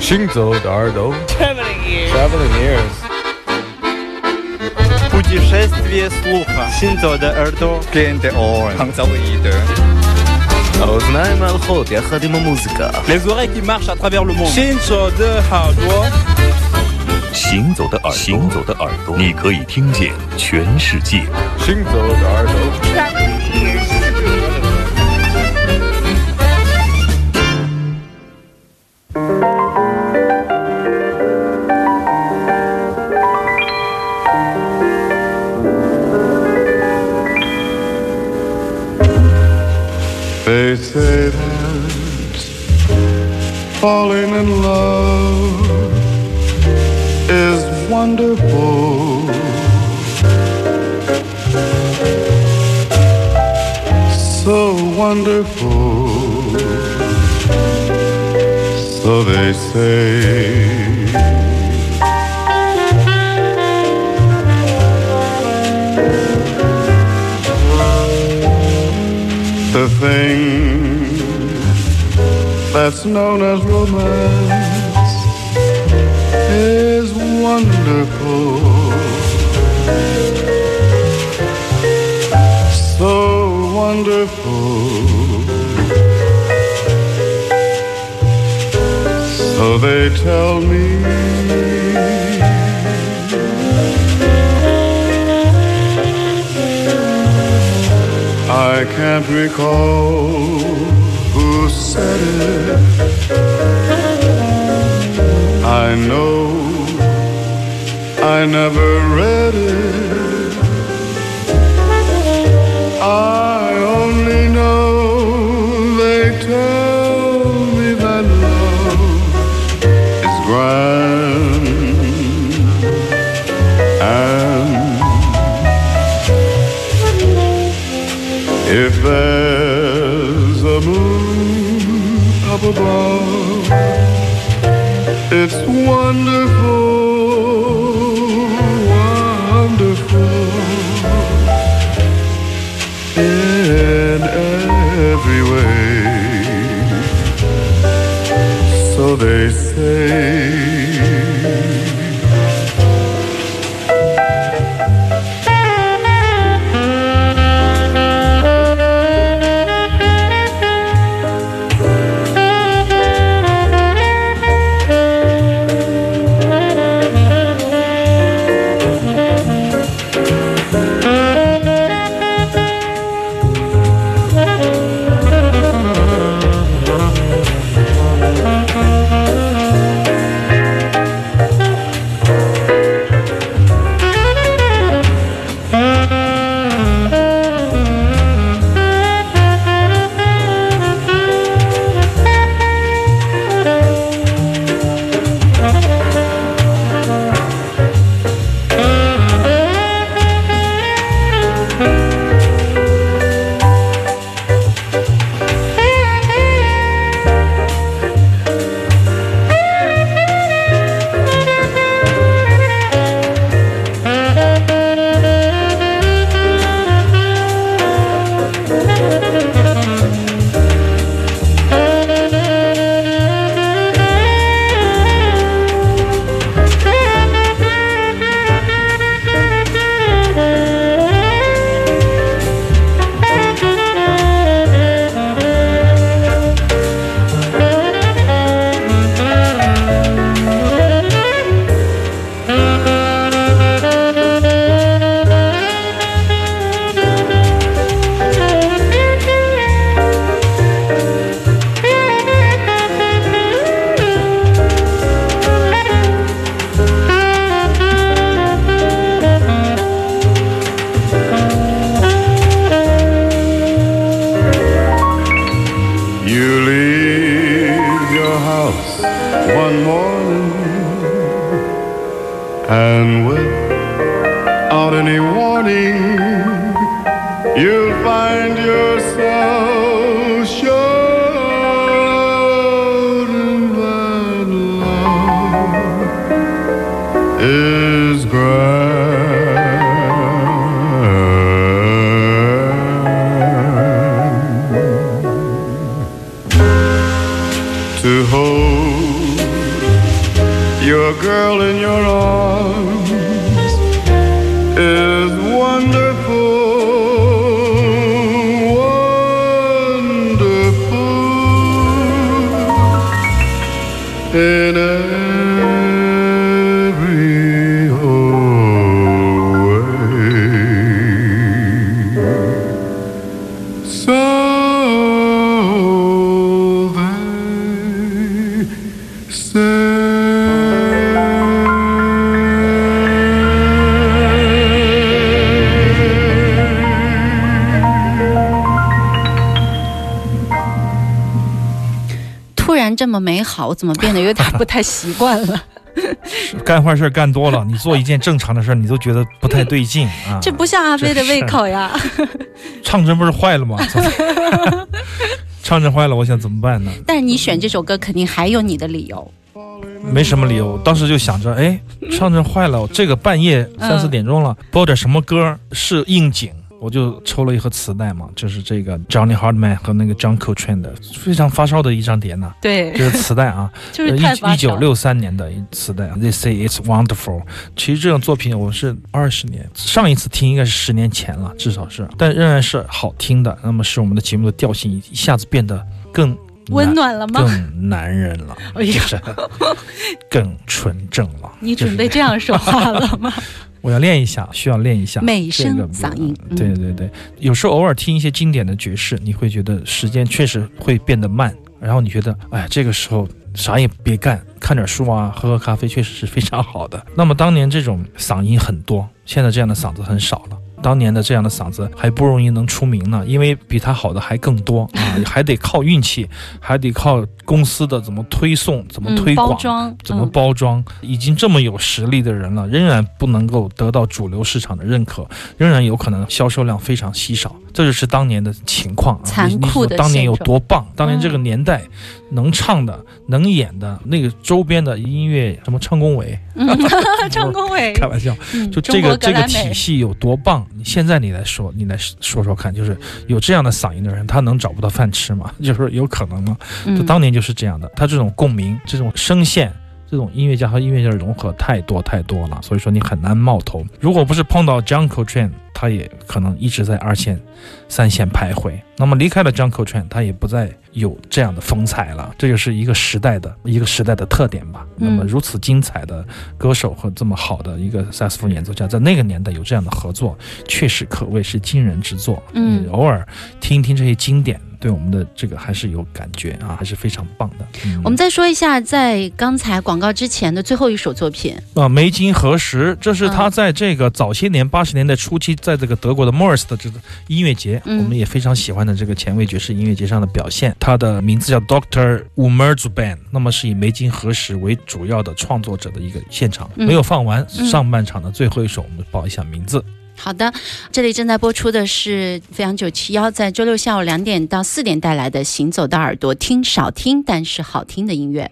行走的耳朵 Traveling ears. Traveling ears Путешествие слуха. Синзо de Erdo. Gain the orange. 杭州的一的。 האוזניים ההלכות יחד עם המוזיקה Les oreilles qui marchent à travers le monde. Shinzo de Hardwa. 行走的耳朵，行走的耳朵，你可以听见全世界。 行走的耳朵 Say that falling in love is wonderful. So wonderful. So they say. the thing that's known as romance is wonderful. So wonderful. So they tell me. I can't recall who. I know I never read it. I only know they tell me that love is grand and if there's a moon up above, it's wonderful, wonderful in every way. So they say. Your girl in your arms. is 么美好，我怎么变得有点不太习惯了？干坏事干多了，你做一件正常的事儿，你都觉得不太对劲 啊。这不像阿飞的胃口呀！唱针不是坏了吗？唱针坏了，我想怎么办呢？但是你选这首歌肯定还有你的理由。没什么理由，当时就想着，哎，唱针坏了，这个半夜三四点钟了，播点什么歌是应景。我就抽了一盒磁带嘛，就是这个 Johnny Hardman 和那个 John Coltrane 的非常发烧的一张碟呢。对，就是磁带啊，就是一九烧。六三年的一磁带，They say it's wonderful。其实这种作品我是二十年，上一次听应该是十年前了，至少是，但仍然是好听的。那么使我们的节目的调性一下子变得更温暖了吗？更男人了，哎呀就是 更纯正了。你准备这样说话了吗？我要练一下，需要练一下美声这个嗓音嗯对对对，有时候偶尔听一些经典的爵士，你会觉得时间确实会变得慢，然后你觉得，哎，这个时候啥也别干，看点书啊，喝喝咖啡，确实是非常好的。那么当年这种嗓音很多，现在这样的嗓子很少了。当年的这样的嗓子还不容易能出名呢，因为比他好的还更多啊，还得靠运气，还得靠公司的怎么推送、怎么嗯，推广、怎么嗯。包装，已经这么有实力的人了，仍然不能够得到主流市场的认可，仍然有可能销售量非常稀少，这就是当年的情况啊。残你你酷的说当年有多棒？当年这个嗯年代，能唱的、能演的，那个周边的音乐什么唱工委，张公伟，开玩笑，嗯，就这个这个体系有多棒？你现在你来说，你来说说看，就是有这样的嗓音的人，他能找不到饭吃吗？就是有可能吗？就嗯当年就是这样的，他这种共鸣、这种声线、这种音乐家和音乐家的融合太多太多了，所以说你很难冒头。如果不是碰到 John Coltrane，他也可能一直在二线、三线徘徊。那么离开了 John Coltrane，他也不再有这样的风采了。这就是一个时代的一个时代的特点吧。那么嗯如此精彩的歌手和这么好的一个萨克斯风演奏家，在那个年代有这样的合作，确实可谓是惊人之作。嗯偶尔听一听这些经典，对我们的这个还是有感觉啊，还是非常棒的。嗯、我们再说一下，在刚才广告之前的最后一首作品，啊，梅金何时？这是他嗯在这个早些年八十年代初期，在这个德国的 Morris 的这个音乐节，嗯我们也非常喜欢的这个前卫爵士音乐节上的表现。他的名字叫 Doctor w u m e r z Band，那么是以梅金何时为主要的创作者的一个现场，嗯没有放完。嗯上半场的最后一首，我们报一下名字。好的，这里正在播出的是飞扬九七幺，在周六下午两点到四点带来的《行走的耳朵》，听少听但是好听的音乐。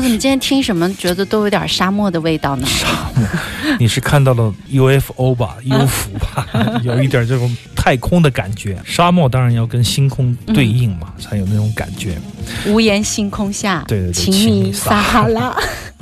怎么今天听什么觉得都有点沙漠的味道呢？沙漠你是看到了 UFO 吧，UFO 吧，有一点这种太空的感觉。沙漠当然要跟星空对应嘛，才有那种感觉。无言星空下，对对对情情迷迷撒哈拉。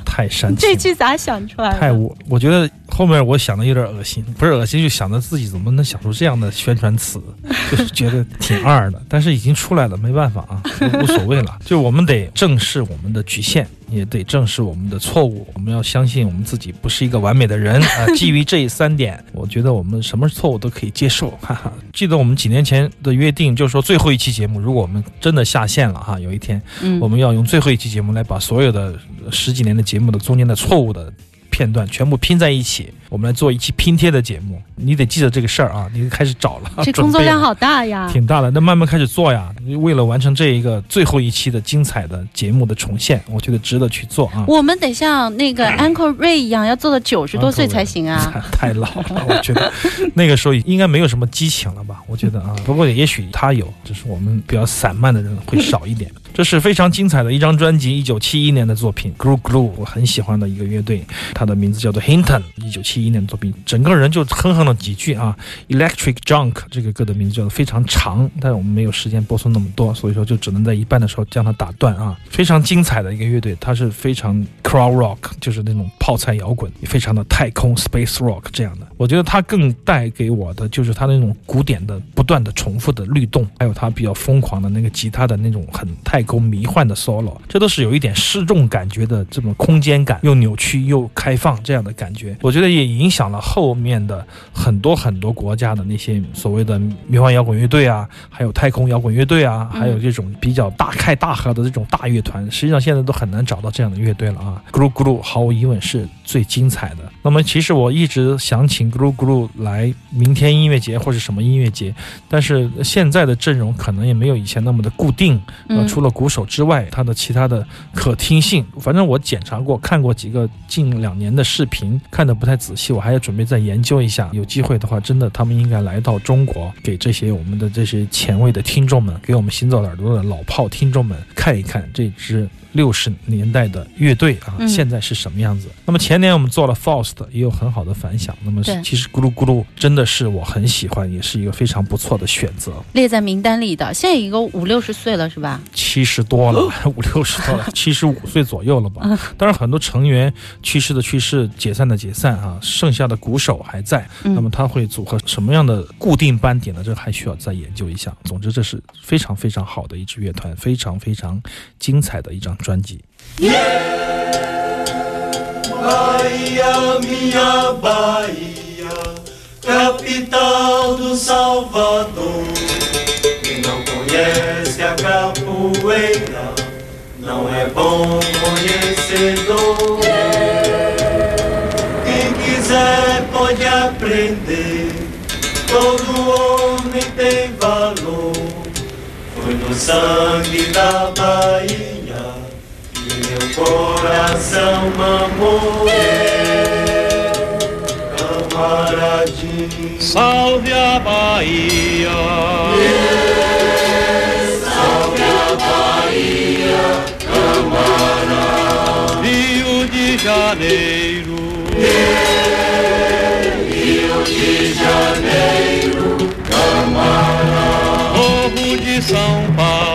太煽情这，句咋想出来的？太我我觉得后面我想的有点恶心，不是恶心，就想着自己怎么能想出这样的宣传词，就是觉得挺二的。但是已经出来了，没办法啊，无所谓了。就我们得正视我们的局限，也得正视我们的错误。我们要相信我们自己不是一个完美的人啊。基于这三点，我觉得我们什么错误都可以接受。哈哈，记得我们几年前的约定，就是说最后一期节目，如果我们真的下线了哈，有一天嗯我们要用最后一期节目来把所有的呃十几年的节目的中间的错误的片段全部拼在一起，我们来做一期拼贴的节目。你得记得这个事儿啊，你开始找了，这 工作量好大呀！挺大的，那慢慢开始做呀。为了完成这一个最后一期的精彩的节目的重现，我觉得值得去做啊。我们得像那个 Uncle Ray 一样，要做到九十多岁才行啊！太老了，我觉得那个时候应该没有什么激情了吧？我觉得啊，不过也许他有，只是我们比较散漫的人会少一点。这是非常精彩的一张专辑，一九七一年的作品《Glue Glue》，我很喜欢的一个乐队，它的名字叫做 Hinton，一九七一年的作品，整个人就哼哼了几句啊。Electric Junk 这个歌的名字叫做非常长，但是我们没有时间播送那么多，所以说就只能在一半的时候将它打断啊。非常精彩的一个乐队，它是非常 Crow rock，就是那种泡菜摇滚，非常的太空 space rock 这样的。我觉得它更带给我的就是它那种古典的不断的重复的律动，还有它比较疯狂的那个吉他的那种很太空迷幻的 solo，这都是有一点失重感觉的这种空间感，又扭曲又开放这样的感觉。我觉得也影响了后面的很多很多国家的那些所谓的迷幻摇滚乐队啊，还有太空摇滚乐队啊，还有这种比较大开大合的这种大乐团，实际上现在都很难找到这样的乐队了啊。Gru Gru 毫无疑问是最精彩的。那么其实我一直想请 Gru Gru 来明天音乐节或者什么音乐节，但是现在的阵容可能也没有以前那么的固定，呃，嗯除了鼓手之外，它的其他的可听性，反正我检查过，看过几个近两年的视频，看的不太仔细，我还要准备再研究一下。有机会的话，真的他们应该来到中国，给这些我们的这些前卫的听众们，给我们行走耳朵的老炮听众们看一看这支。六十年代的乐队啊，嗯现在是什么样子？那么前年我们做了 Faust，也有很好的反响。那么其实咕噜咕噜真的是我很喜欢，也是一个非常不错的选择。列在名单里的，现在已经五六十岁了，是吧？七十多了，五六十多了，七十五岁左右了吧？当然，很多成员去世的去世，解散的解散啊，剩下的鼓手还在。嗯那么他会组合什么样的固定班底呢？这还需要再研究一下。总之，这是非常非常好的一支乐团，非常非常精彩的一张专辑。Minha Bahia, capital do Salvador. Quem não conhece a capoeira, não é bom conhecedor. Quem quiser pode aprender, todo homem tem valor. Foi no sangue da Bahia coração mamou. Camaradinho, Salve a Bahia! salve a Bahia, camarada. Rio de Janeiro, Rio de Janeiro, Morro de São Paulo,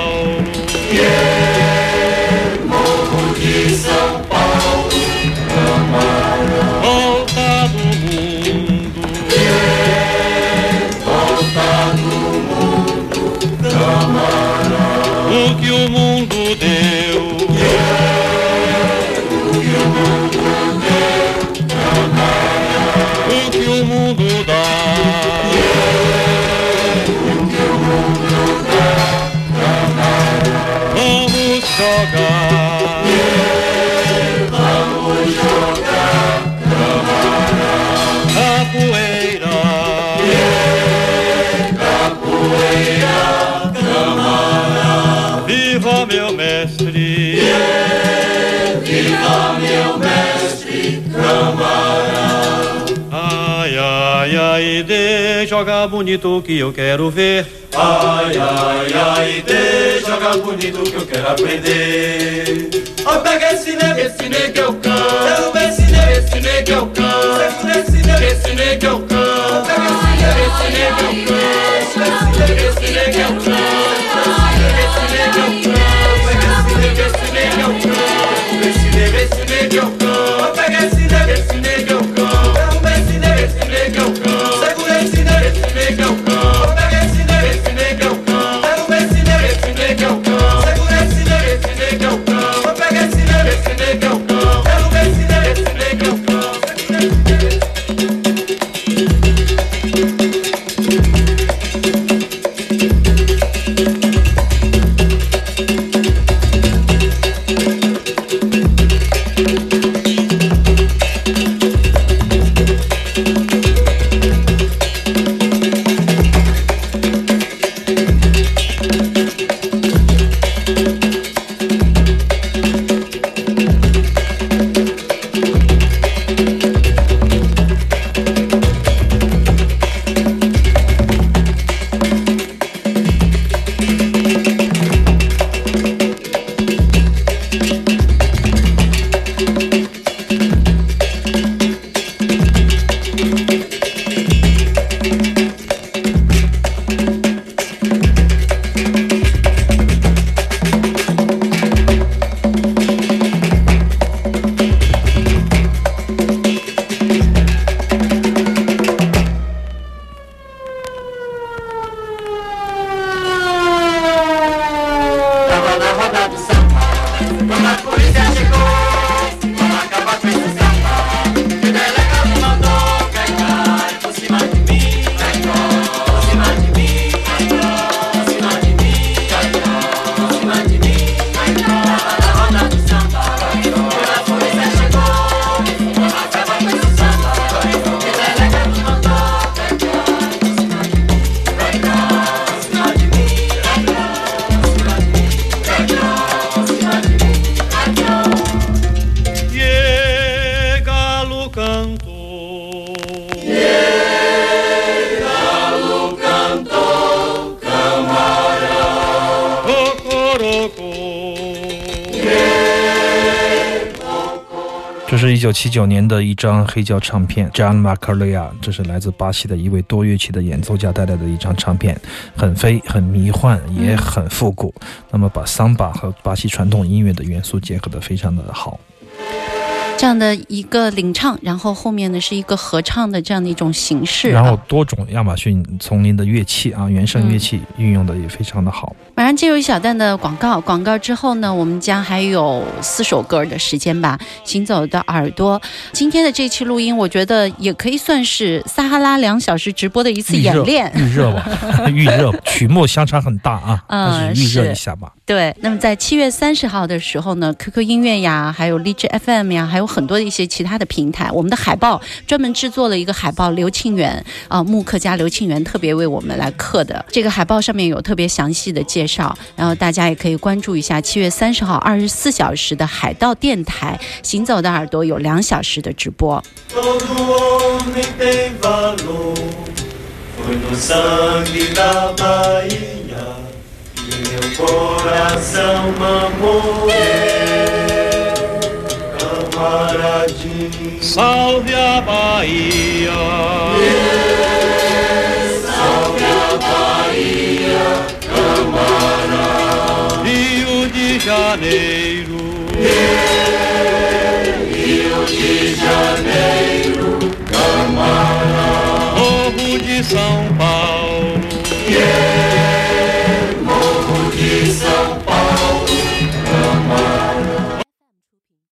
so ai, de joga bonito que eu quero ver. Ai, ai, ai, de joga bonito que eu quero aprender. Ó, oh, pega esse negro, esse negro eu canto. Pega esse negro, esse negro é eu canto. Esse negro, esse negro eu canto. Pega esse negro, esse negro eu é canto. Esse negro, esse o cão. 九七九年的一张黑胶唱片，John Macaulay，这是来自巴西的一位多乐器的演奏家带来的一张唱片，很飞，很迷幻，也很复古。那么把桑巴和巴西传统音乐的元素结合的非常的好。这样的一个领唱，然后后面呢是一个合唱的这样的一种形式、啊。然后多种亚马逊丛林的乐器啊，原声乐器运用的也非常的好。马上进入一小段的广告，广告之后呢，我们将还有四首歌的时间吧。行走的耳朵，今天的这期录音，我觉得也可以算是撒哈拉两小时直播的一次演练。预热吧，预热，曲目相差很大啊，嗯但是预热一下吧。对，那么在七月三十号的时候呢，QQ 音乐呀，还有荔枝 FM 呀，还有很多的一些其他的平台，我们的海报专门制作了一个海报，刘庆元啊、木刻家刘庆元特别为我们来刻的。这个海报上面有特别详细的介绍，然后大家也可以关注一下七月三十号二十四小时的海盗电台，行走的耳朵有两小时的直播。coração mamonê, camaradinho. Salve a Bahia! Salve a Bahia, camarada! Rio de Janeiro! Rio de Janeiro, camarada! Povo de São Paulo! so